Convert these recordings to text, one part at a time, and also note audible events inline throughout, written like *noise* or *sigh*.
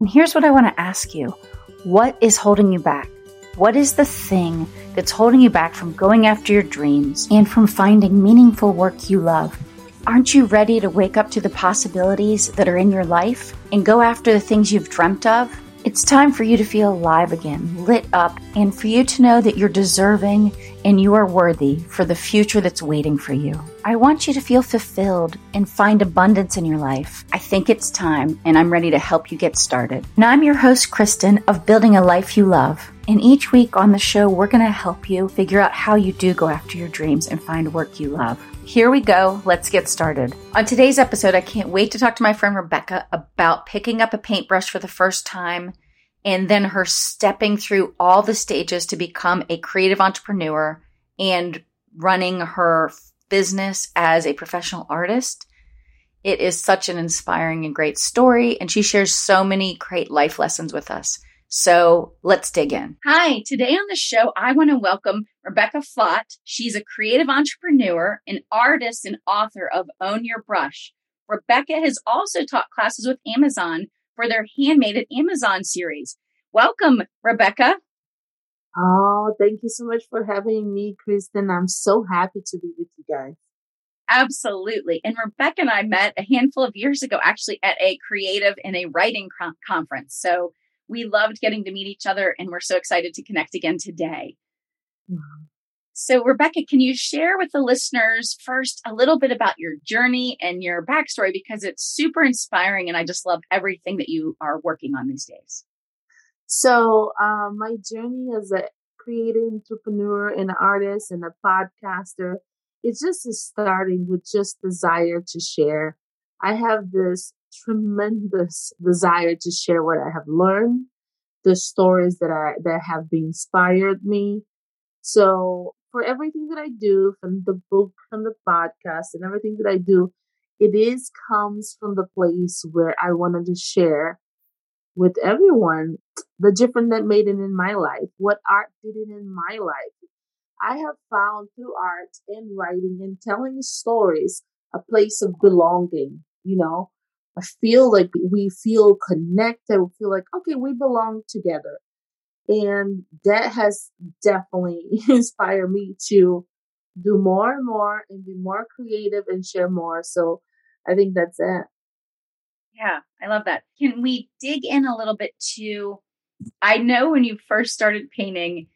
And here's what I want to ask you What is holding you back? What is the thing that's holding you back from going after your dreams and from finding meaningful work you love? Aren't you ready to wake up to the possibilities that are in your life and go after the things you've dreamt of? It's time for you to feel alive again, lit up, and for you to know that you're deserving and you are worthy for the future that's waiting for you. I want you to feel fulfilled and find abundance in your life. I think it's time, and I'm ready to help you get started. Now, I'm your host, Kristen, of Building a Life You Love. And each week on the show, we're going to help you figure out how you do go after your dreams and find work you love. Here we go. Let's get started. On today's episode, I can't wait to talk to my friend Rebecca about picking up a paintbrush for the first time and then her stepping through all the stages to become a creative entrepreneur and running her business as a professional artist. It is such an inspiring and great story, and she shares so many great life lessons with us. So let's dig in. Hi, today on the show, I want to welcome Rebecca Flott. She's a creative entrepreneur, an artist, and author of Own Your Brush. Rebecca has also taught classes with Amazon for their Handmade at Amazon series. Welcome, Rebecca. Oh, thank you so much for having me, Kristen. I'm so happy to be with you guys. Absolutely. And Rebecca and I met a handful of years ago, actually, at a creative and a writing conference. So we loved getting to meet each other and we're so excited to connect again today. Wow. So, Rebecca, can you share with the listeners first a little bit about your journey and your backstory? Because it's super inspiring and I just love everything that you are working on these days. So, um, my journey as a creative entrepreneur and an artist and a podcaster, it's just starting with just desire to share. I have this tremendous desire to share what I have learned, the stories that I that have been inspired me. So for everything that I do, from the book, from the podcast, and everything that I do, it is comes from the place where I wanted to share with everyone the difference that made it in my life, what art did it in my life. I have found through art and writing and telling stories a place of belonging, you know, I feel like we feel connected. We feel like, okay, we belong together. And that has definitely *laughs* inspired me to do more and more and be more creative and share more. So I think that's it. Yeah, I love that. Can we dig in a little bit to? I know when you first started painting,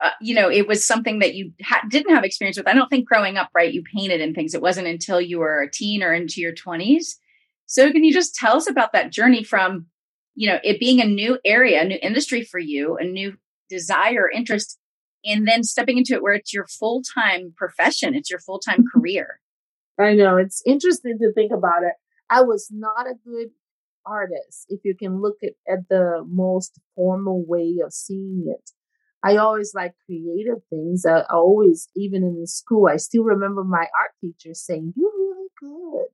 uh, you know, it was something that you ha- didn't have experience with. I don't think growing up, right? You painted and things. It wasn't until you were a teen or into your 20s so can you just tell us about that journey from, you know, it being a new area, a new industry for you, a new desire, interest, and then stepping into it where it's your full-time profession, it's your full-time mm-hmm. career. I know it's interesting to think about it. I was not a good artist. If you can look at, at the most formal way of seeing it, I always like creative things. I, I always, even in school, I still remember my art teacher saying, "You're really good."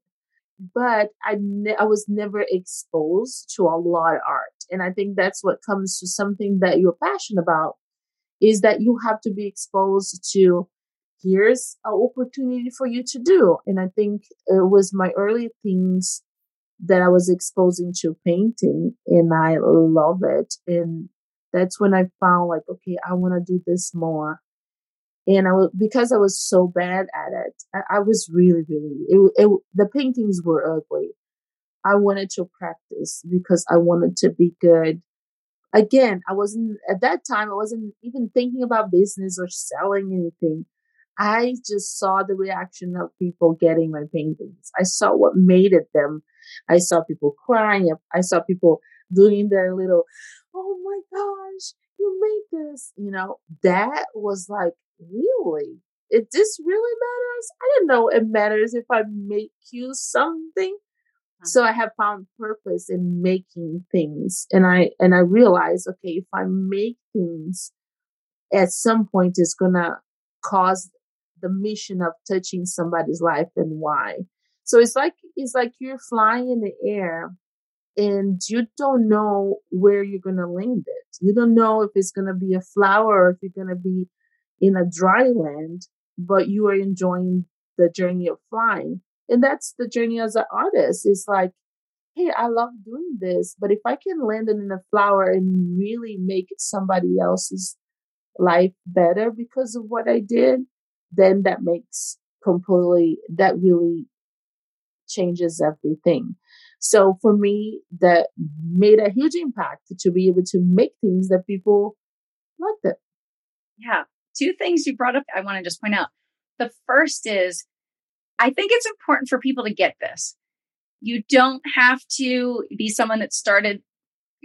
But I, ne- I was never exposed to a lot of art. And I think that's what comes to something that you're passionate about is that you have to be exposed to here's an opportunity for you to do. And I think it was my early things that I was exposing to painting and I love it. And that's when I found like, okay, I want to do this more and I was because I was so bad at it. I, I was really, really it, it, The paintings were ugly. I wanted to practice because I wanted to be good. Again, I wasn't at that time. I wasn't even thinking about business or selling anything. I just saw the reaction of people getting my paintings. I saw what made it them. I saw people crying. I saw people doing their little, oh my gosh, you made this. You know, that was like really? It this really matters? I didn't know it matters if I make you something. Uh-huh. So I have found purpose in making things. And I and I realize, okay, if I make things at some point it's gonna cause the mission of touching somebody's life and why. So it's like it's like you're flying in the air and you don't know where you're gonna land it. You don't know if it's gonna be a flower or if you're gonna be in a dry land, but you are enjoying the journey of flying. And that's the journey as an artist. It's like hey, I love doing this, but if I can land it in a flower and really make somebody else's life better because of what I did, then that makes completely, that really changes everything. So for me, that made a huge impact to be able to make things that people liked it. Yeah. Two things you brought up, I want to just point out. The first is, I think it's important for people to get this. You don't have to be someone that started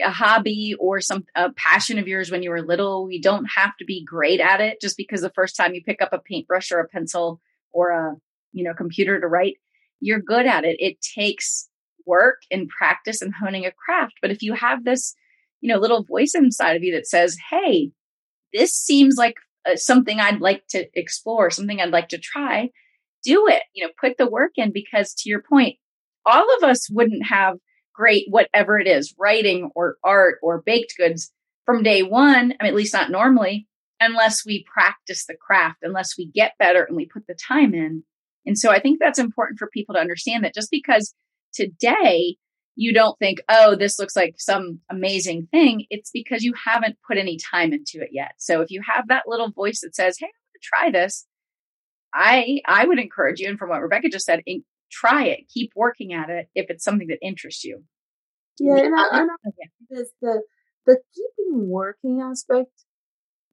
a hobby or some a passion of yours when you were little. You don't have to be great at it just because the first time you pick up a paintbrush or a pencil or a you know computer to write, you're good at it. It takes work and practice and honing a craft. But if you have this, you know, little voice inside of you that says, "Hey, this seems like uh, something I'd like to explore, something I'd like to try," do it. You know, put the work in because to your point, all of us wouldn't have great whatever it is, writing or art or baked goods from day one. I mean, at least not normally, unless we practice the craft, unless we get better and we put the time in. And so I think that's important for people to understand that just because today you don't think, oh, this looks like some amazing thing, it's because you haven't put any time into it yet. So if you have that little voice that says, hey, I'm going to try this, I I would encourage you, and from what Rebecca just said, in, try it, keep working at it if it's something that interests you. Yeah, and I, and I, the the keeping working aspect.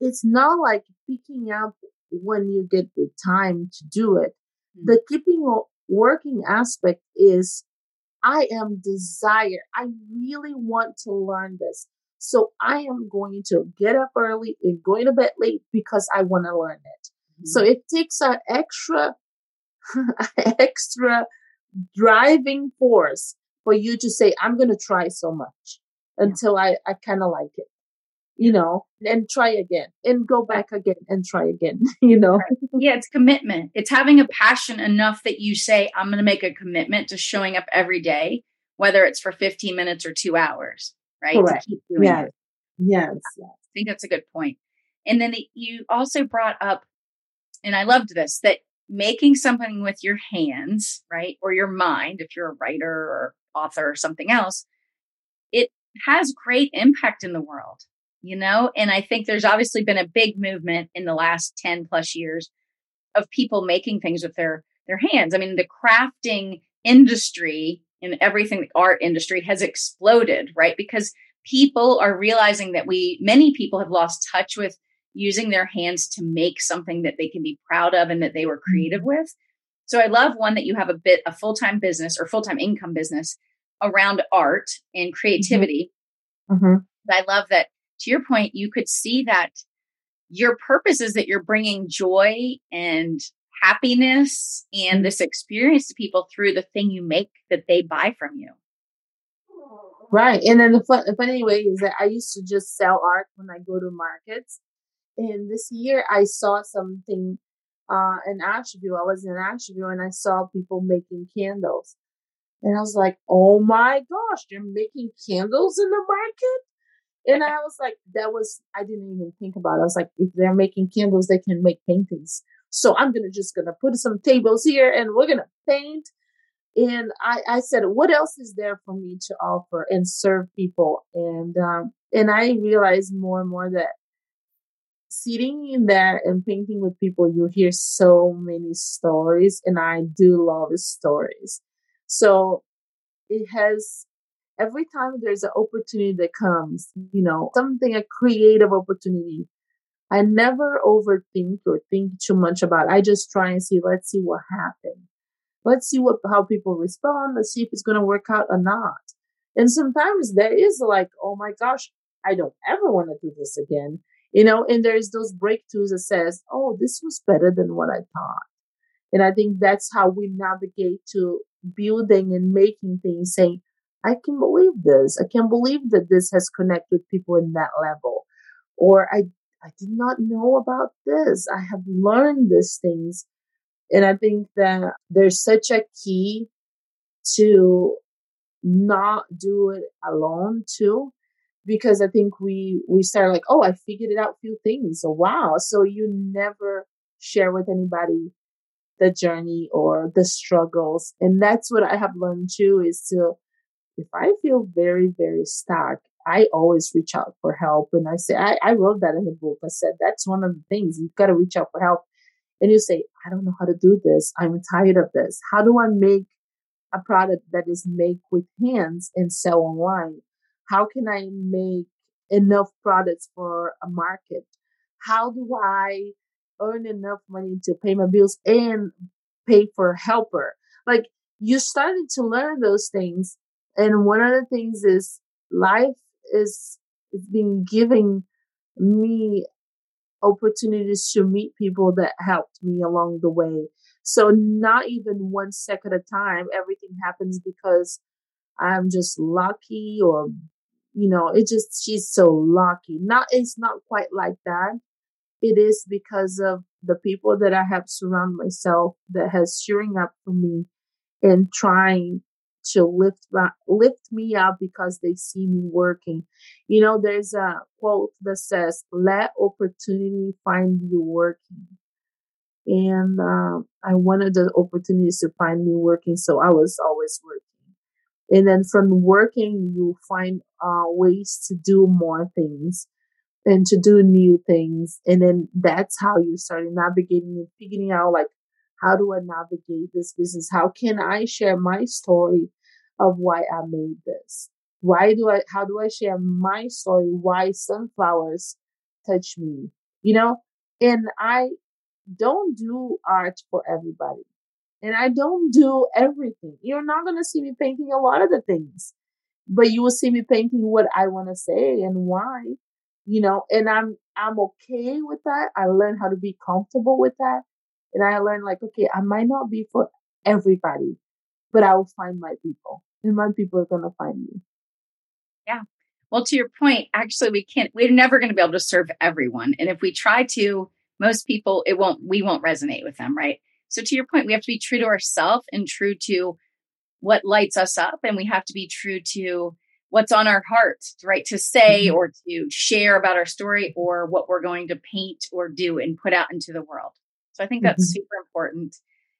It's not like picking up when you get the time to do it. Mm-hmm. The keeping working aspect is I am desire. I really want to learn this. So I am going to get up early and going to bed late because I want to learn it. Mm-hmm. So it takes an extra, *laughs* extra driving force for you to say, I'm going to try so much until I, I kind of like it, you know, and try again and go back again and try again, *laughs* you know? Yeah, it's commitment. It's having a passion enough that you say, I'm going to make a commitment to showing up every day, whether it's for 15 minutes or two hours, right? Correct. yes. It. Yes. *laughs* I think that's a good point. And then the, you also brought up, and I loved this, that making something with your hands, right? Or your mind, if you're a writer or author or something else, it has great impact in the world, you know? And I think there's obviously been a big movement in the last 10 plus years of people making things with their their hands. I mean, the crafting industry and everything the art industry has exploded, right? Because people are realizing that we many people have lost touch with using their hands to make something that they can be proud of and that they were creative mm-hmm. with. So I love one that you have a bit a full-time business or full-time income business around art and mm-hmm. creativity. Mm-hmm. I love that to your point you could see that your purpose is that you're bringing joy and happiness and this experience to people through the thing you make that they buy from you. Right. And then the, fun, the funny way is that I used to just sell art when I go to markets. And this year I saw something uh, in Asheville. I was in Asheville and I saw people making candles. And I was like, oh my gosh, they're making candles in the market? And I was like, that was, I didn't even think about it. I was like, if they're making candles, they can make paintings. So I'm going to just going to put some tables here and we're going to paint. And I, I said, what else is there for me to offer and serve people? And, um, and I realized more and more that sitting in there and painting with people, you hear so many stories, and I do love stories. So it has every time there's an opportunity that comes, you know, something a creative opportunity. I never overthink or think too much about. It. I just try and see. Let's see what happens. Let's see what how people respond. Let's see if it's going to work out or not. And sometimes there is like, oh my gosh, I don't ever want to do this again you know, and there's those breakthroughs that says, oh, this was better than what I thought. And I think that's how we navigate to building and making things saying, I can believe this. I can believe that this has connected with people in that level. Or I, I did not know about this. I have learned these things. And I think that there's such a key to not do it alone too because I think we we start like, oh, I figured it out a few things. So wow. So you never share with anybody the journey or the struggles. And that's what I have learned too is to if I feel very, very stuck, I always reach out for help. And I say, I, I wrote that in the book. I said, that's one of the things you've got to reach out for help. And you say, I don't know how to do this. I'm tired of this. How do I make a product that is made with hands and sell online? How can I make enough products for a market? How do I earn enough money to pay my bills and pay for a helper? Like you started to learn those things. And one of the things is life is, is being giving me opportunities to meet people that helped me along the way. So not even one second at a time, everything happens because I'm just lucky or, you know, it just, she's so lucky. Not, it's not quite like that. It is because of the people that I have surrounded myself that has cheering up for me and trying to lift lift me up because they see me working. You know, there's a quote that says, "Let opportunity find you working." And uh, I wanted the opportunities to find me working, so I was always working. And then from working, you find uh, ways to do more things and to do new things. And then that's how you start navigating and figuring out like how do I navigate this business? How can I share my story of why I made this? Why do I, how do I share my story? Why sunflowers touch me? You know, and I don't do art for everybody. And I don't do everything. You're not going to see me painting a lot of the things, but you will see me painting what I want to say and why, you know, and I'm, I'm okay with that. I learned how to be comfortable with that. And I learned like, okay, I might not be for everybody, but I will find my people and my people are going to find me. Yeah. Well, to your point, actually, we can't, we're never going to be able to serve everyone. And if we try to, most people, it won't, we won't resonate with them, right? So to your point, we have to be true to ourselves and true to what lights us up. And we have to be true to what's on our hearts, right? To say mm-hmm. or to share about our story or what we're going to paint or do and put out into the world. So I think that's mm-hmm. super important.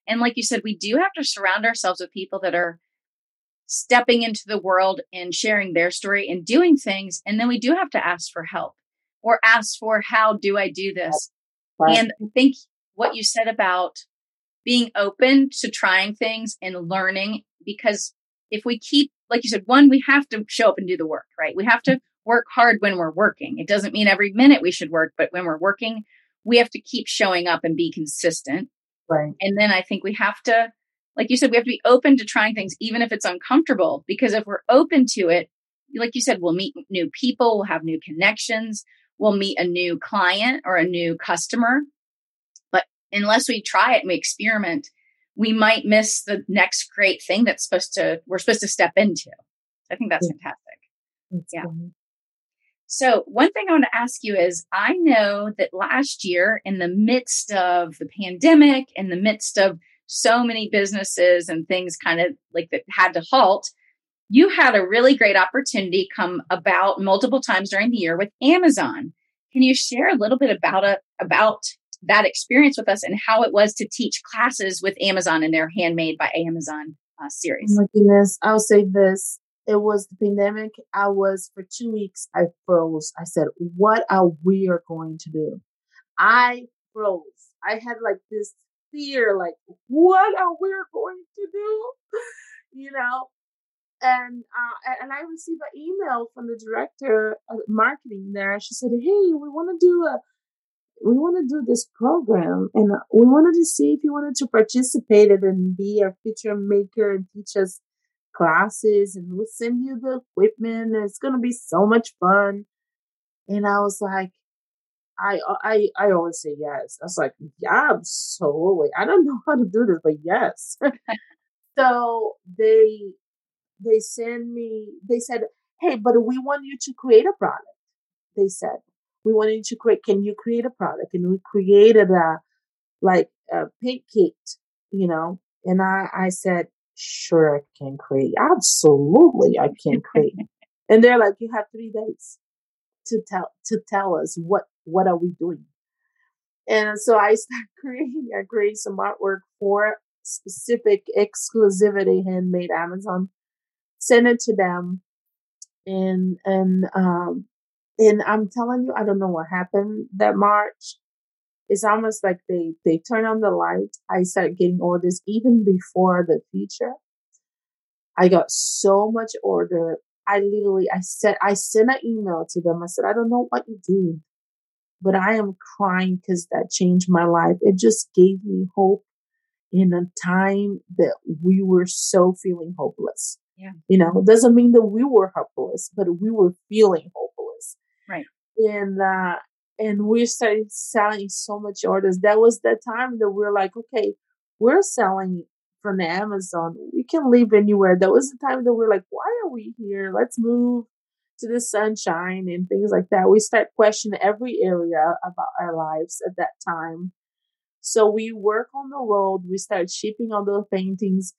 And like you said, we do have to surround ourselves with people that are stepping into the world and sharing their story and doing things. And then we do have to ask for help or ask for how do I do this? Right. And I think what you said about being open to trying things and learning, because if we keep, like you said, one, we have to show up and do the work, right? We have to work hard when we're working. It doesn't mean every minute we should work, but when we're working, we have to keep showing up and be consistent. Right. And then I think we have to, like you said, we have to be open to trying things, even if it's uncomfortable, because if we're open to it, like you said, we'll meet new people, we'll have new connections, we'll meet a new client or a new customer. But unless we try it and we experiment, we might miss the next great thing that's supposed to, we're supposed to step into. I think that's yeah. fantastic. That's yeah. Funny. So, one thing I want to ask you is I know that last year, in the midst of the pandemic, in the midst of so many businesses and things kind of like that had to halt, you had a really great opportunity come about multiple times during the year with Amazon. Can you share a little bit about it, about that experience with us and how it was to teach classes with Amazon and their Handmade by Amazon uh, series? Oh my goodness, I'll say this it was the pandemic. I was for two weeks, I froze. I said, what are we are going to do? I froze. I had like this fear, like, what are we going to do? *laughs* you know? And uh, and I received an email from the director of marketing there. She said, "Hey, we want to do a, we want to do this program, and we wanted to see if you wanted to participate and be a feature maker and teach us classes and we'll send you the equipment. It's going to be so much fun. And I was like, I, uh, I, I always say yes. I was like, yeah, absolutely. I don't *laughs* know how to do this, but yes. *laughs* so they, they send me, they said, Hey, but we want you to create a product. They said, we want you to create, can you create a product? And we created a, like a paint kit, you know, and I, I said, sure I can create. Absolutely, I can create. *laughs* and they're like, you have three days to tell to tell us what what are we doing. And so I start *laughs* creating. I create some artwork for specific exclusivity handmade Amazon Send it to them, and and um, and I'm telling you, I don't know what happened that March. It's almost like they they turn on the light. I started getting orders even before the feature. I got so much order. I literally I said I sent an email to them. I said I don't know what you did, but I am crying because that changed my life. It just gave me hope in a time that we were so feeling hopeless. Yeah. You know, it doesn't mean that we were hopeless, but we were feeling hopeless. Right. And uh and we started selling so much orders. That was the time that we are like, okay, we're selling from Amazon. We can live anywhere. That was the time that we we're like, why are we here? Let's move to the sunshine and things like that. We start questioning every area about our lives at that time. So we work on the road. We start shipping all those paintings.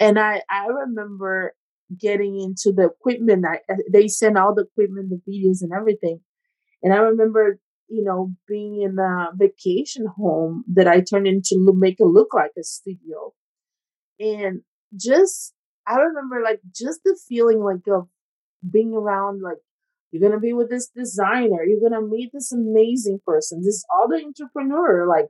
And I, I remember getting into the equipment. I, they sent all the equipment, the videos and everything. And I remember, you know, being in a vacation home that I turned into make it look like a studio. And just, I remember like just the feeling like of being around, like, you're going to be with this designer. You're going to meet this amazing person, this other entrepreneur. Like,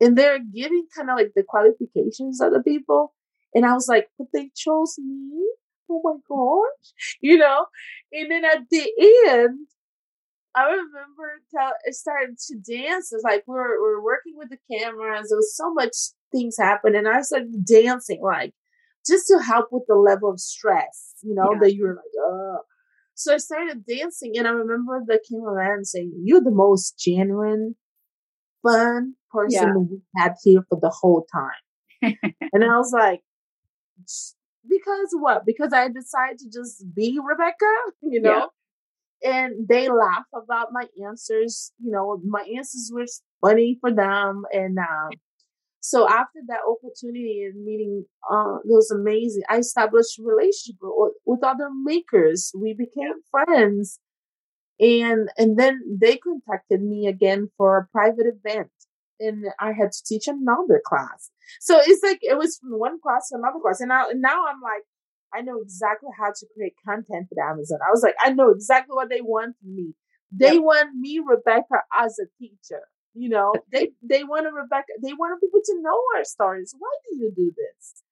and they're giving kind of like the qualifications of the people. And I was like, but they chose me. Oh my gosh, *laughs* you know? And then at the end, I remember tell, it started to dance. It's like we were, we were working with the cameras. There was so much things happen, and I started dancing, like just to help with the level of stress, you know, yeah. that you were like, oh. So I started dancing, and I remember the cameraman saying, "You're the most genuine, fun person yeah. we had here for the whole time." *laughs* and I was like, because what? Because I decided to just be Rebecca, *laughs* you know? Yeah and they laugh about my answers. You know, my answers were funny for them, and um, so after that opportunity and meeting, uh, was amazing. I established relationship with, with other makers. We became friends, and and then they contacted me again for a private event, and I had to teach another class. So it's like it was from one class to another class, and now now I'm like, I know exactly how to create content for Amazon. I was like, I know exactly what they want from me. They yep. want me, Rebecca, as a teacher. You know, they they wanted Rebecca. They wanted people to know our stories. Why do you do this?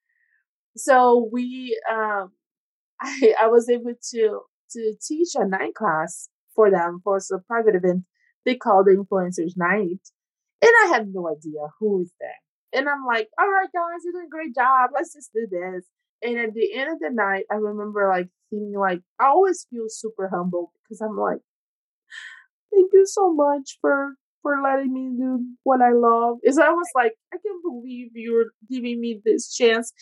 So we, um, *laughs* I I was able to to teach a night class for them for a private event. They called the influencers night, and I had no idea who is there. And I'm like, all right, guys, you're doing a great job. Let's just do this. And at the end of the night, I remember like feeling like I always feel super humble because I'm like, thank you so much for for letting me do what I love. Is I was like I can't believe you're giving me this chance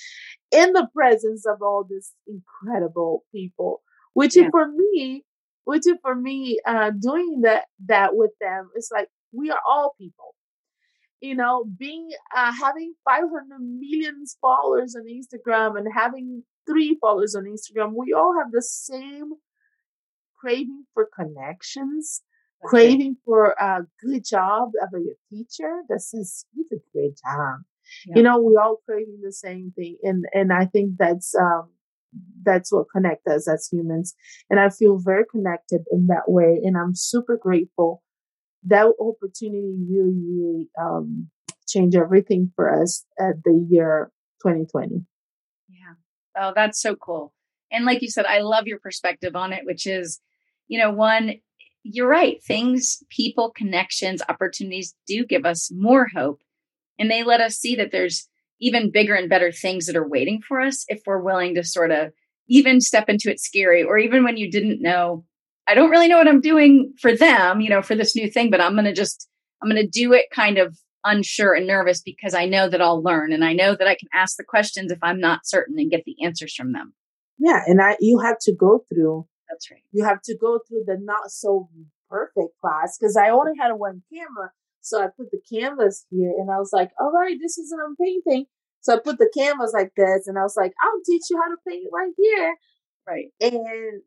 in the presence of all these incredible people. Which yeah. for me, which for me, uh, doing that that with them, it's like we are all people you know, being uh, having 500 million followers on Instagram and having three followers on Instagram, we all have the same craving for connections, okay. craving for a good job of a teacher that says you did a great job. Yeah. You know, we all craving the same thing, and and I think that's um that's what connects us as humans, and I feel very connected in that way, and I'm super grateful that opportunity really, really um, changed everything for us at the year 2020. Yeah. Oh, that's so cool. And like you said, I love your perspective on it, which is, you know, one, you're right. Things, people, connections, opportunities do give us more hope. And they let us see that there's even bigger and better things that are waiting for us if we're willing to sort of even step into it scary, or even when you didn't know I don't really know what I'm doing for them, you know, for this new thing, but I'm going to just, I'm going to do it kind of unsure and nervous because I know that I'll learn and I know that I can ask the questions if I'm not certain and get the answers from them. Yeah. And I, you have to go through, that's right. You have to go through the not so perfect class because I only had one camera. So I put the canvas here and I was like, all right, this is what I'm painting. So I put the canvas like this and I was like, I'll teach you how to paint right here. Right. And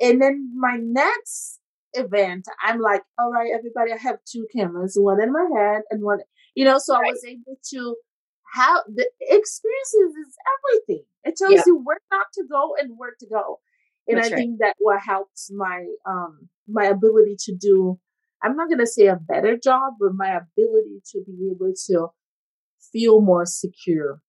and then my next event, I'm like, all right, everybody, I have two cameras, one in my head and one, you know, so right. I was able to how the experiences is everything. It tells yeah. you where not to go and where to go. And That's I right. think that what helps my um my ability to do I'm not gonna say a better job, but my ability to be able to feel more secure.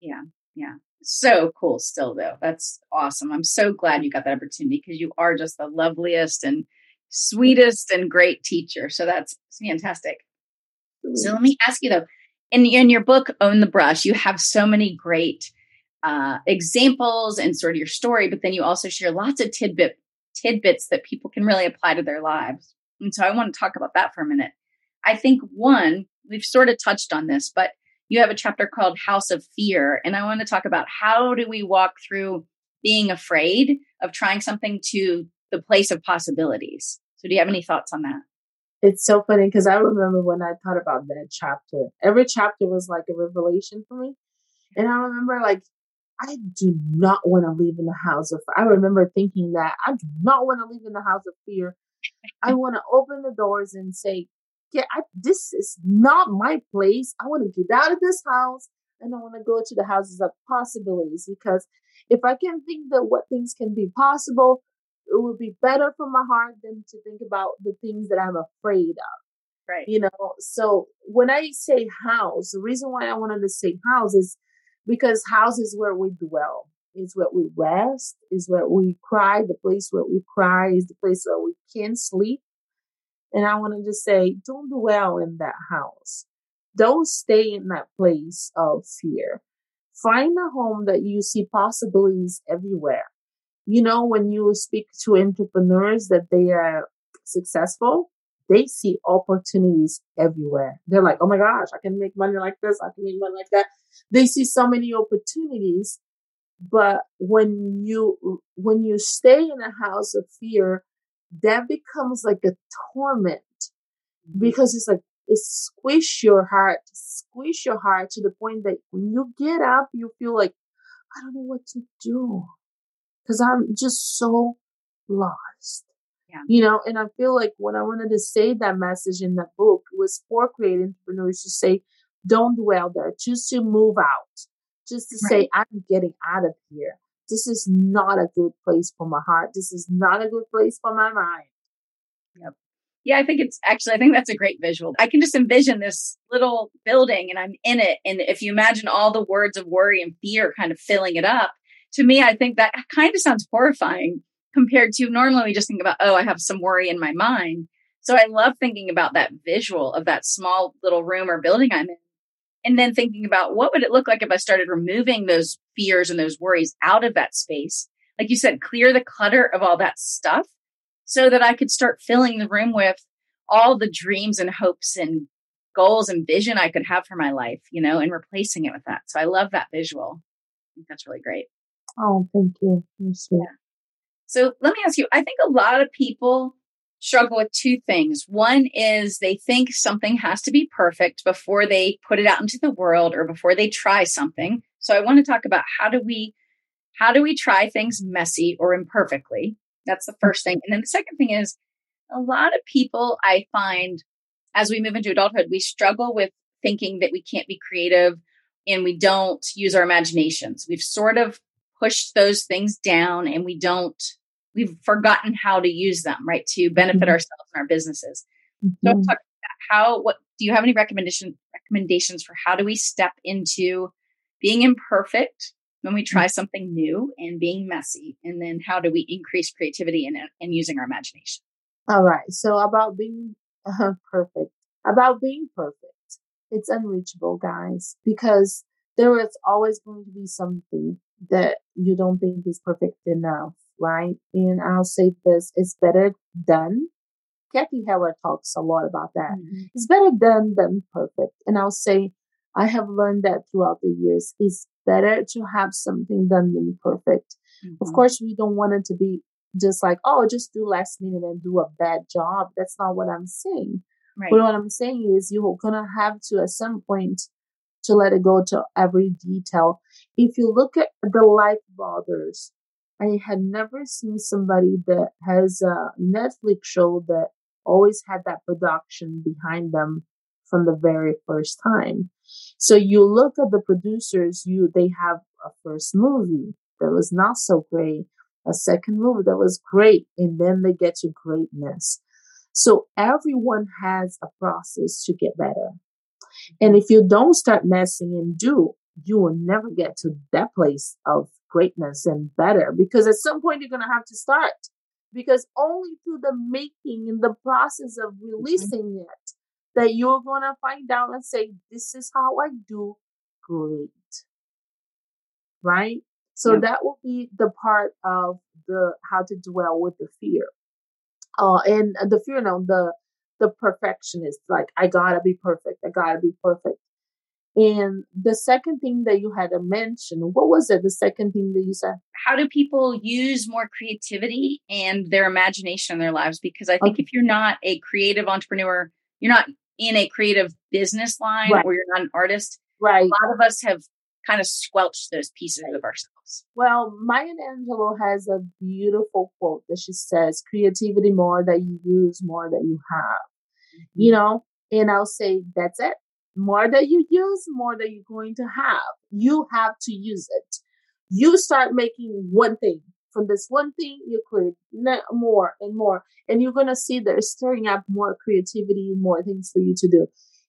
Yeah, yeah. So cool still though. That's awesome. I'm so glad you got that opportunity because you are just the loveliest and sweetest and great teacher. So that's fantastic. So let me ask you though, in in your book Own the Brush, you have so many great uh, examples and sort of your story, but then you also share lots of tidbit tidbits that people can really apply to their lives. And so I want to talk about that for a minute. I think one, we've sort of touched on this, but you have a chapter called House of Fear. And I want to talk about how do we walk through being afraid of trying something to the place of possibilities. So do you have any thoughts on that? It's so funny because I remember when I thought about that chapter, every chapter was like a revelation for me. And I remember like I do not want to live in the house of I remember thinking that I do not want to live in the house of fear. I want to open the doors and say, "Yeah, I, this is not my place. I want to get out of this house and I want to go to the houses of possibilities because if I can think that what things can be possible, it would be better for my heart than to think about the things that I'm afraid of. Right. You know, so when I say house, the reason why I wanted to say house is because house is where we dwell is where we rest, is where we cry. The place where we cry is the place where we can sleep. And I want to just say, don't dwell in that house. Don't stay in that place of fear. Find a home that you see possibilities everywhere. You know, when you speak to entrepreneurs that they are successful, they see opportunities everywhere. They're like, oh my gosh, I can make money like this. I can make money like that. They see so many opportunities but when you when you stay in a house of fear that becomes like a torment mm-hmm. because it's like it squish your heart squish your heart to the point that when you get up you feel like i don't know what to do because i'm just so lost yeah. you know and i feel like when i wanted to say that message in that book was for creative entrepreneurs to say don't dwell there choose to move out just to right. say, I'm getting out of here. This is not a good place for my heart. This is not a good place for my mind. Yep. Yeah, I think it's actually, I think that's a great visual. I can just envision this little building and I'm in it. And if you imagine all the words of worry and fear kind of filling it up, to me, I think that kind of sounds horrifying compared to normally we just think about, oh, I have some worry in my mind. So I love thinking about that visual of that small little room or building I'm in and then thinking about what would it look like if I started removing those fears and those worries out of that space. Like you said, clear the clutter of all that stuff so that I could start filling the room with all the dreams and hopes and goals and vision I could have for my life, you know, and replacing it with that. So I love that visual. I think that's really great. Oh, thank you. Yeah. So let me ask you, I think a lot of people struggle with two things. One is they think something has to be perfect before they put it out into the world or before they try something. So I want to talk about how do we how do we try things messy or imperfectly? That's the first thing. And then the second thing is a lot of people I find as we move into adulthood, we struggle with thinking that we can't be creative and we don't use our imaginations. We've sort of pushed those things down and we don't we've forgotten how to use them, right, to benefit mm-hmm. ourselves and our businesses. Mm-hmm. So talk about how what do you have any recommendation recommendations for how do we step into being imperfect when we try mm-hmm. something new and being messy and then how do we increase creativity and, and using our imagination all right so about being uh, perfect about being perfect it's unreachable guys because there is always going to be something that you don't think is perfect enough right? And I'll say this, it's better done. Cathy Heller talks a lot about that. Mm-hmm. It's better done than perfect. And I'll say, I have learned that throughout the years. It's better to have something done than perfect. Mm-hmm. Of course, we don't want it to be just like, oh, just do last minute and do a bad job. That's not what I'm saying. Right. But what I'm saying is you're going to have to, at some point, to let it go to every detail. If you look at the Life Brothers, I had never seen somebody that has a Netflix show that always had that production behind them from the very first time. So you look at the producers, you they have a first movie that was not so great, a second movie that was great, and then they get to greatness. So everyone has a process to get better. And if you don't start messing and do, you will never get to that place of greatness and better because at some point you're going to have to start because only through the making and the process of mm-hmm. releasing mm-hmm. it that you're going to find out and say, this is how I do great. Right? So that will be the part of the how to dwell with the fear. Uh, and the fear, no, the the perfectionist, like I gotta be perfect, I gotta be perfect. And the second thing that you had to mention, what was it? The second thing that you said? How do people use more creativity and their imagination in their lives? Because I think okay. if you're not a creative entrepreneur, you're not in a creative business line right. or you're not an artist. Right. A lot of us have kind of squelched those pieces of ourselves. Well, Maya Angelou has a beautiful quote that she says, creativity more that you use, more that you have. Mm-hmm. You know, and I'll say that's it. More that you use, more that you're going to have. You have to use it. You start making one thing. From this one thing, you create more and more. And you're going to see there's stirring up more creativity, more things for you to do.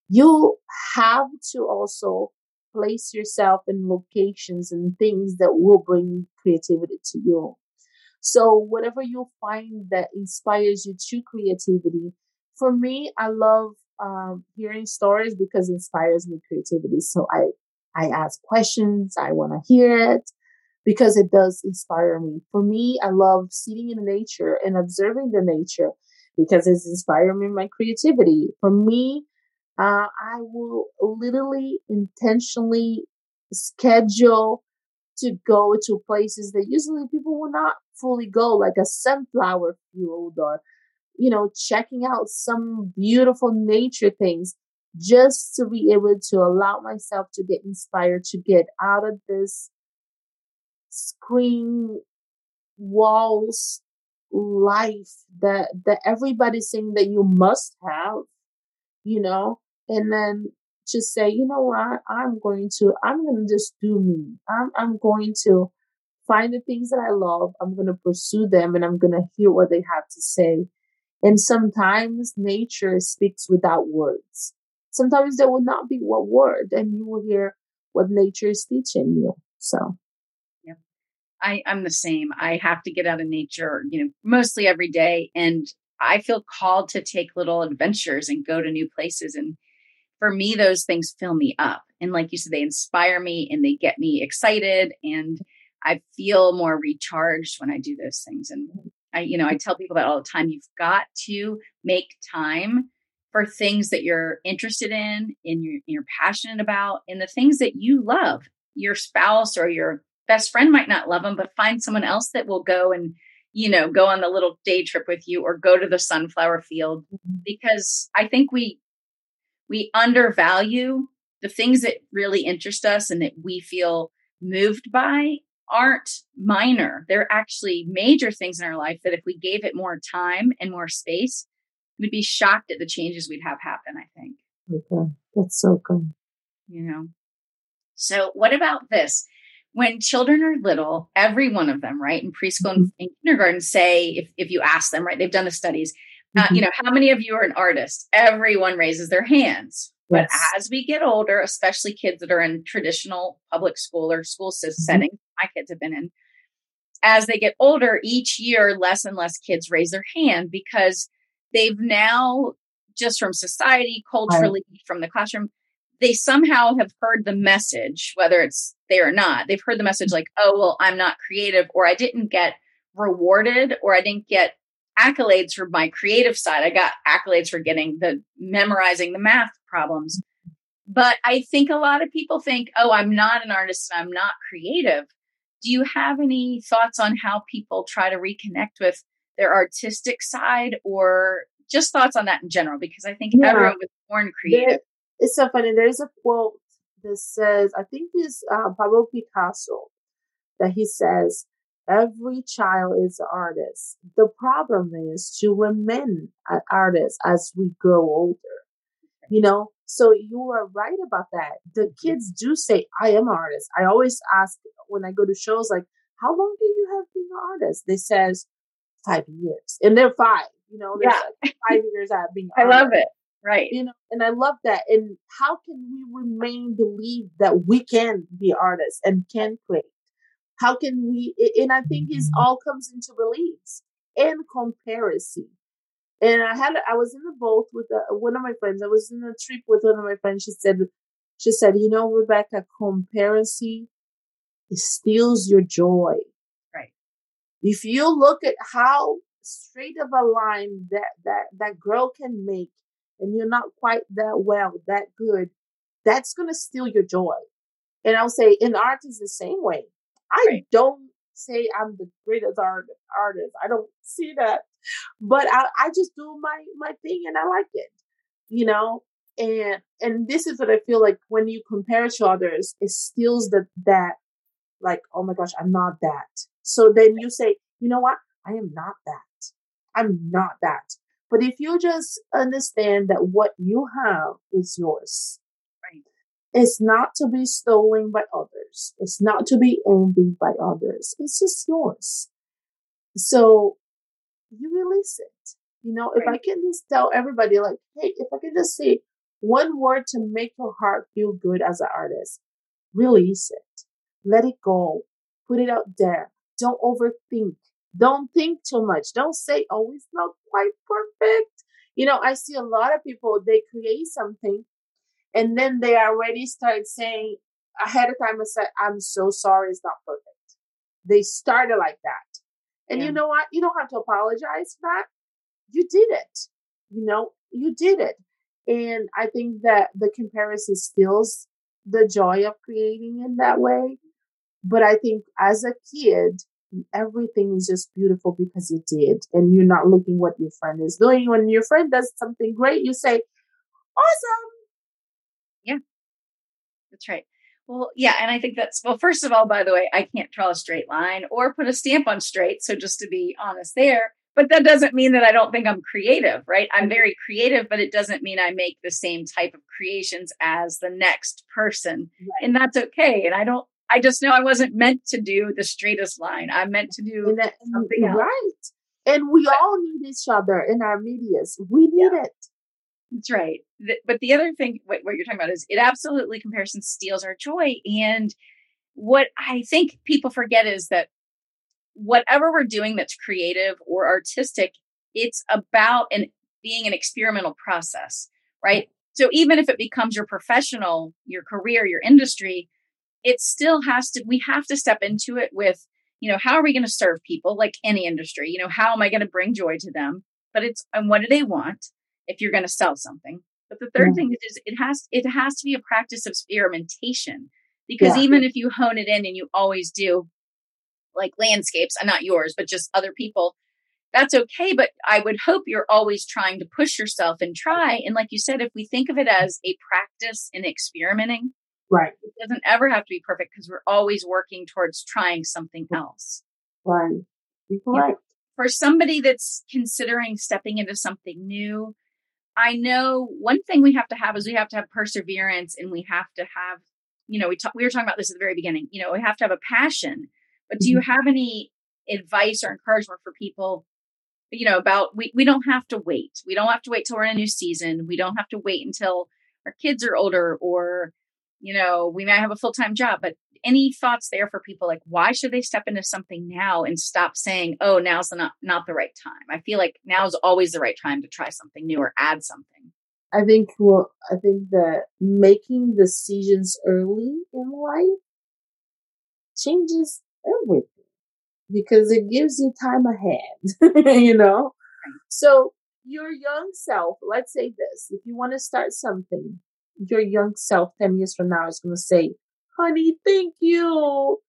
You have to also place yourself in locations and things that will bring creativity to you. So whatever you find that inspires you to creativity, for me, I love um, hearing stories because it inspires me creativity. So I, I ask questions. I want to hear it because it does inspire me. For me, I love sitting in nature and observing the nature because it's inspiring me my creativity. For me, uh, I will literally intentionally schedule to go to places that usually people will not fully go, like a sunflower field or, you know, checking out some beautiful nature things just to be able to allow myself to get inspired to get out of this screen walls life that that everybody's saying that you must have you know and then to say, you know what, I'm going to, I'm going to just do me. I'm, I'm going to find the things that I love. I'm going to pursue them and I'm going to hear what they have to say. And sometimes nature speaks without words. Sometimes there will not be one word and you will hear what nature is teaching you. So. yeah, I, I'm the same. I have to get out of nature, you know, mostly every day. And I feel called to take little adventures and go to new places and for me, those things fill me up. And like you said, they inspire me and they get me excited. And I feel more recharged when I do those things. And I, you know, I tell people that all the time. You've got to make time for things that you're interested in and you're, you're passionate about and the things that you love. Your spouse or your best friend might not love them, but find someone else that will go and, you know, go on the little day trip with you or go to the sunflower field mm-hmm. because I think we we undervalue the things that really interest us and that we feel moved by aren't minor. They're actually major things in our life that if we gave it more time and more space, we'd be shocked at the changes we'd have happen, I think. Okay. That's so good. You know. So what about this? When children are little, every one of them, right, in preschool mm-hmm. and kindergarten say, if, if you ask them, right, they've done the studies, uh, you mm-hmm. know, how many of you are an artist? Everyone raises their hands. Yes. But as we get older, especially kids that are in traditional public school or school mm-hmm. settings, my kids have been in, as they get older, each year, less and less kids raise their hand because they've now, just from society, culturally, right. from the classroom, they somehow have heard the message, whether it's there or not. They've heard the message like, oh, well, I'm not creative, or I didn't get rewarded, or I didn't get accolades for my creative side. I got accolades for getting the memorizing the math problems. Mm-hmm. But I think a lot of people think, oh, I'm not an artist and I'm not creative. Do you have any thoughts on how people try to reconnect with their artistic side or just thoughts on that in general? Because I think yeah. everyone was born creative. There, it's so funny. There's a quote that says, I think it's uh, Pablo Picasso, that he says, Every child is an artist. The problem is to remain an artist as we grow older. You know, So you are right about that. The kids do say, I am an artist. I always ask when I go to shows, like, how long do you have been an artist? They says five years. And they're five, you know, yeah. Like five years I've been *laughs* I love it. Right. You know, and I love that. And how can we remain believe that we can be artists and can create? How can we and I think it mm-hmm. all comes into beliefs and comparison. And I had I was in the boat with a, one of my friends. I was in a trip with one of my friends. She said, she said, you know, Rebecca, comparison it steals your joy. Right. If you look at how straight of a line that that that girl can make, and you're not quite that well, that good, that's gonna steal your joy. And I'll say in art is the same way. I right. don't say I'm the greatest art, artist. I don't see that, but I, I just do my my thing and I like it, you know. And and this is what I feel like when you compare to others, it steals that that like oh my gosh, I'm not that. So then you say, you know what? I am not that. I'm not that. But if you just understand that what you have is yours, right? it's not to be stolen by others. It's not to be envied by others. It's just yours. So you release it. You know, if I can just tell everybody, like, hey, if I can just say one word to make your heart feel good as an artist, release it. Let it go. Put it out there. Don't overthink. Don't think too much. Don't say, oh, it's not quite perfect. You know, I see a lot of people, they create something and then they already start saying ahead of time, I said, I'm so sorry, it's not perfect. They started like that. And yeah. you know what? You don't have to apologize for that. You did it. You know, you did it. And I think that the comparison steals the joy of creating in that way. But I think as a kid, everything is just beautiful because you did. And you're not looking what your friend is doing. When your friend does something great, you say, awesome Yeah. that's right. Well, yeah, and I think that's well. First of all, by the way, I can't draw a straight line or put a stamp on straight. So just to be honest, there. But that doesn't mean that I don't think I'm creative, right? I'm very creative, but it doesn't mean I make the same type of creations as the next person, right. and that's okay. And I don't. I just know I wasn't meant to do the straightest line. I'm meant to do that, something else. right. And we all need each other in our medias. We need yeah. it. That's right. But the other thing, what, what you're talking about is it absolutely comparison steals our joy. And what I think people forget is that whatever we're doing that's creative or artistic, it's about an being an experimental process, right? So even if it becomes your professional, your career, your industry, it still has to, we have to step into it with, you know, how are we going to serve people like any industry? You know, how am I going to bring joy to them? But it's, and what do they want? If you're going to sell something. But the third thing is it has it has to be a practice of experimentation because yeah. even if you hone it in and you always do like landscapes, and not yours, but just other people, that's okay. But I would hope you're always trying to push yourself and try. And like you said, if we think of it as a practice in experimenting, right, it doesn't ever have to be perfect because we're always working towards trying something else. Right. Right. For somebody that's considering stepping into something new, I know one thing we have to have is we have to have perseverance and we have to have, you know, we talk, we were talking about this at the very beginning, you know, we have to have a passion, but do you mm-hmm. have any advice or encouragement for people, you know, about we, we don't have to wait. We don't have to wait till we're in a new season. We don't have to wait until our kids are older or, you know, we might have a full time job, but any thoughts there for people like why should they step into something now and stop saying oh now's not not the right time. I feel like now is always the right time to try something new or add something. I think well i think that making decisions early in life changes everything because it gives you time ahead *laughs* you know? So your young self let's say this if you want to start something your young self 10 years from now is going to say honey, thank you.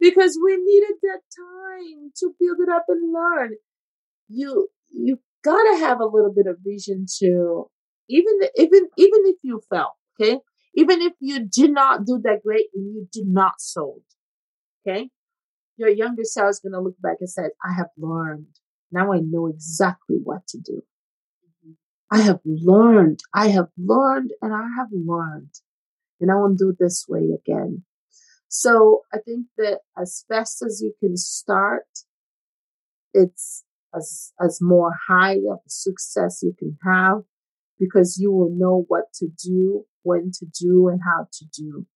Because we needed that time to build it up and learn. You, you gotta have a little bit of vision to, even, even, even if you fell, okay? Even if you did not do that great and you did not sold, okay? Your younger self is gonna look back and say, I have learned. Now I know exactly what to do. Mm-hmm. I have learned, I have learned, and I have learned. And I won't do it this way again. So I think that as fast as you can start, it's as, as more high of success you can have because you will know what to do, when to do, and how to do.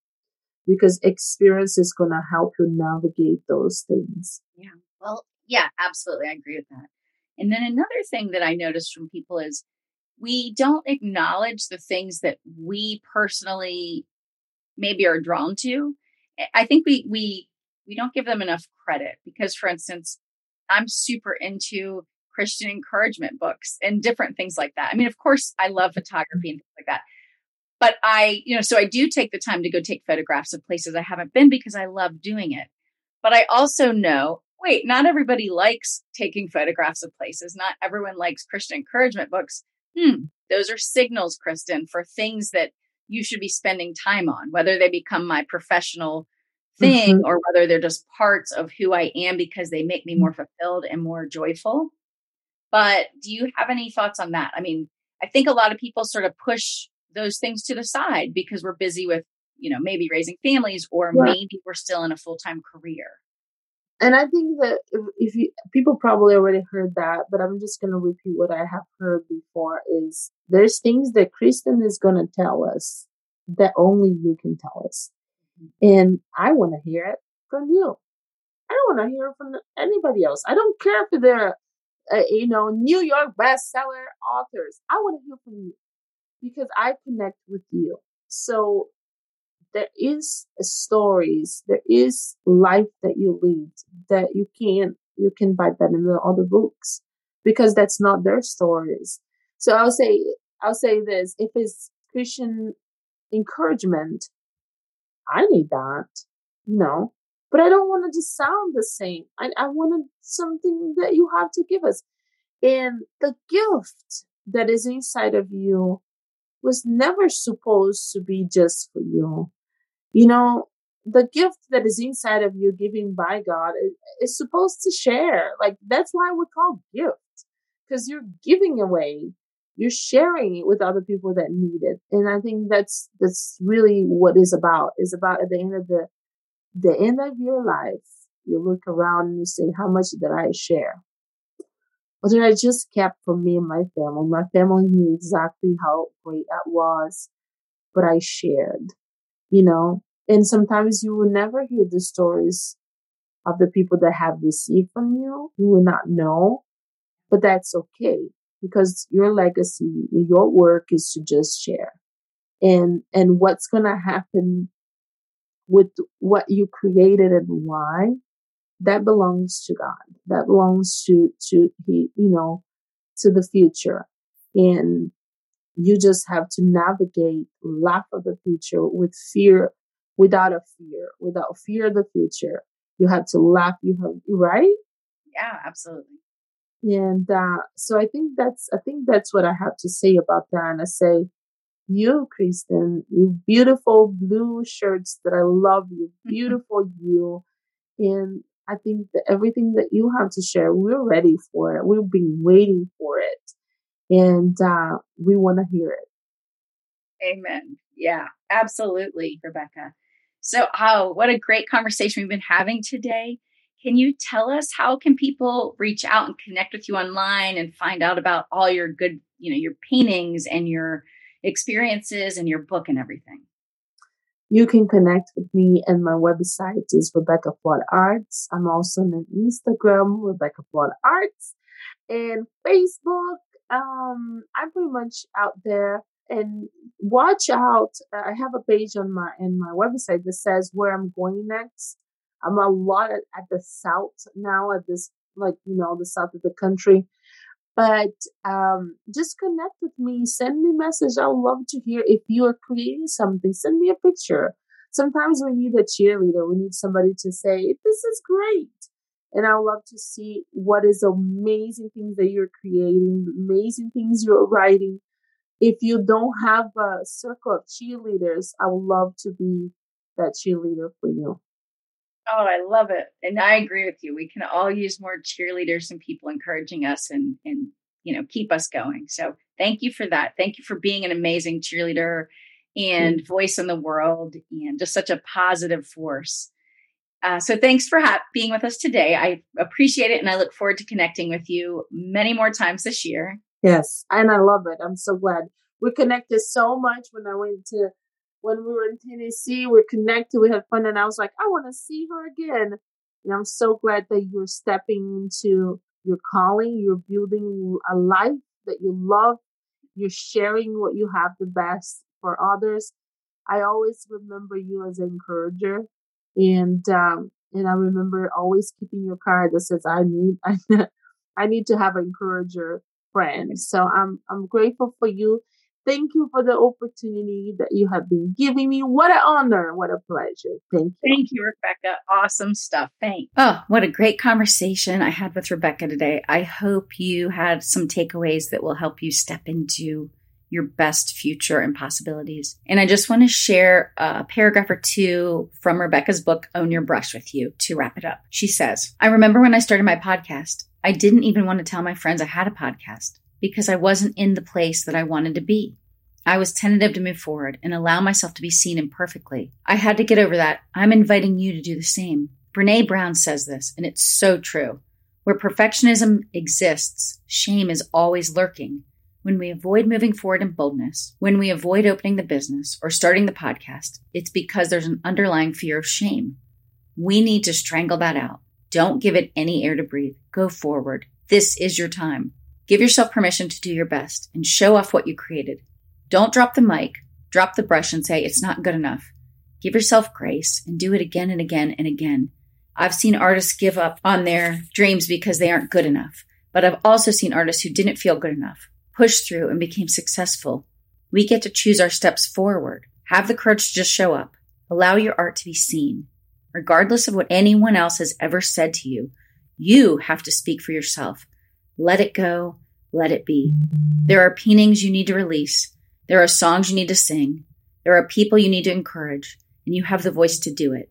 Because experience is going to help you navigate those things. Yeah. Well, yeah, absolutely. I agree with that. And then another thing that I noticed from people is we don't acknowledge the things that we personally maybe are drawn to. I think we we we don't give them enough credit because for instance, I'm super into Christian encouragement books and different things like that. I mean, of course, I love photography and things like that. But I, you know, so I do take the time to go take photographs of places I haven't been because I love doing it. But I also know, wait, not everybody likes taking photographs of places. Not everyone likes Christian encouragement books. Hmm, those are signals, Kristen, for things that you should be spending time on, whether they become my professional *laughs* thing mm-hmm. or whether they're just parts of who I am because they make me more fulfilled and more joyful. But do you have any thoughts on that? I mean, I think a lot of people sort of push those things to the side because we're busy with, you know, maybe raising families or yeah. maybe we're still in a full time career. And I think that if, if you people probably already heard that, but I'm just going to repeat what I have heard before is there's things that Kristen is going to tell us that only you can tell us. And I want to hear it from you. I don't want to hear it from anybody else. I don't care if they're, uh, you know, New York bestseller authors. I want to hear from you because I connect with you. So there is stories, there is life that you lead that you can't, you can buy that in the other books because that's not their stories. So I'll say, I'll say this, if it's Christian encouragement, I need that, know, but I don't want to just sound the same. I, I wanted something that you have to give us. And the gift that is inside of you was never supposed to be just for you. You know, the gift that is inside of you giving by God is, is supposed to share. Like that's why we call gift because you're giving away you're sharing it with other people that need it. And I think that's, that's really what is about is about at the end of the, the end of your life, you look around and you say, how much did I share? Or did I just kept for me and my family? My family knew exactly how great that was, but I shared, you know, and sometimes you will never hear the stories of the people that have received from you. You will not know, but that's okay because your legacy, your work is to just share. And, and what's going to happen with what you created and why, that belongs to God. That belongs to, to he, you know, to the future. And you just have to navigate laugh of the future with fear, without a fear, without fear of the future. You have to laugh. You have, right? Yeah, absolutely. And uh, so I think that's I think that's what I have to say about that. And I say, you, Kristen, you beautiful blue shirts that I love you, *laughs* beautiful you. And I think that everything that you have to share, we're ready for it. We've been waiting for it. And uh, we want to hear it. Amen. Yeah, absolutely, Rebecca. So, oh, what a great conversation we've been having today. Can you tell us how can people reach out and connect with you online and find out about all your good, you know, your paintings and your experiences and your book and everything? You can connect with me and my website is Rebecca Flood Arts. I'm also on Instagram, Rebecca Flood Arts, and Facebook. Um, I'm pretty much out there. And watch out. I have a page on my in my website that says where I'm going next. I'm a lot at, at the south now, at this, like, you know, the south of the country. But um, just connect with me. Send me message. I would love to hear if you are creating something. Send me a picture. Sometimes we need a cheerleader. We need somebody to say, this is great. And I would love to see what is amazing things that you're creating, amazing things you're writing. If you don't have a circle of cheerleaders, I would love to be that cheerleader for you. Oh, I love it. And I agree with you. We can all use more cheerleaders and people encouraging us and, and you know, keep us going. So thank you for that. Thank you for being an amazing cheerleader and mm-hmm. voice in the world and just such a positive force. Uh, so thanks for ha- being with us today. I appreciate it and I look forward to connecting with you many more times this year. Yes, and I love it. I'm so glad. We connected so much when I went to when we were in Tennessee. We connected, we had fun, and I was like, I want to see her again. And I'm so glad that you're stepping into your calling. You're building a life that you love. You're sharing what you have the best for others. I always remember you as an encourager, and um, and I remember always keeping your card that says, "I need, I, *laughs* I need to have an encourager friend." So I'm I'm grateful for you. Thank you for the opportunity that you have been giving me. What an honor. What a pleasure. Thank you. Thank you, Rebecca. Awesome stuff. Thanks. Oh, what a great conversation I had with Rebecca today. I hope you had some takeaways that will help you step into your best future and possibilities. And I just want to share a paragraph or two from Rebecca's book, Own Your Brush, with you to wrap it up. She says, I remember when I started my podcast, I didn't even want to tell my friends I had a podcast because I wasn't in the place that I wanted to be. I was tentative to move forward and allow myself to be seen imperfectly. I had to get over that. I'm inviting you to do the same. Brene Brown says this, and it's so true. Where perfectionism exists, shame is always lurking. When we avoid moving forward in boldness, when we avoid opening the business or starting the podcast, it's because there's an underlying fear of shame. We need to strangle that out. Don't give it any air to breathe. Go forward. This is your time. Give yourself permission to do your best and show off what you created. Don't drop the mic, drop the brush, and say it's not good enough. Give yourself grace and do it again and again and again. I've seen artists give up on their dreams because they aren't good enough, but I've also seen artists who didn't feel good enough, pushed through, and became successful. We get to choose our steps forward. Have the courage to just show up. Allow your art to be seen. Regardless of what anyone else has ever said to you, you have to speak for yourself. Let it go. Let it be. There are paintings you need to release. There are songs you need to sing. There are people you need to encourage, and you have the voice to do it.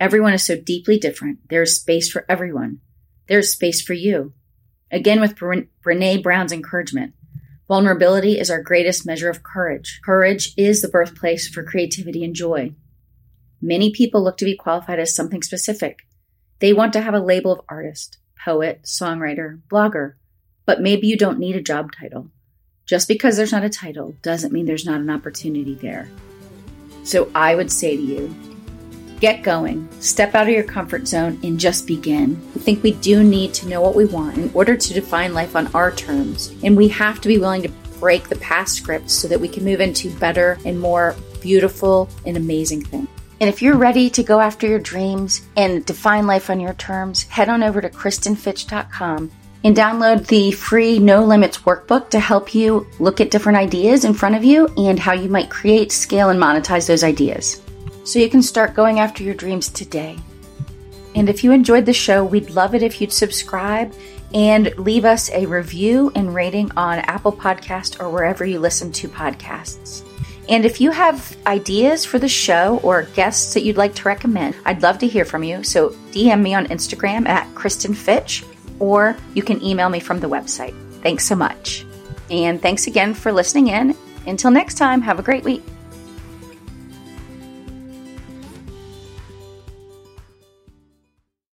Everyone is so deeply different. There is space for everyone. There is space for you. Again, with Brene Brown's encouragement, vulnerability is our greatest measure of courage. Courage is the birthplace for creativity and joy. Many people look to be qualified as something specific. They want to have a label of artist, poet, songwriter, blogger, but maybe you don't need a job title. Just because there's not a title doesn't mean there's not an opportunity there. So I would say to you, get going, step out of your comfort zone, and just begin. I think we do need to know what we want in order to define life on our terms, and we have to be willing to break the past scripts so that we can move into better and more beautiful and amazing things. And if you're ready to go after your dreams and define life on your terms, head on over to KristenFitch.com and download the free No Limits workbook to help you look at different ideas in front of you and how you might create, scale, and monetize those ideas. So you can start going after your dreams today. And if you enjoyed the show, we'd love it if you'd subscribe and leave us a review and rating on Apple Podcast or wherever you listen to podcasts. And if you have ideas for the show or guests that you'd like to recommend, I'd love to hear from you. So DM me on Instagram at Kristen Fitch or you can email me from the website. Thanks so much. And thanks again for listening in. Until next time, have a great week.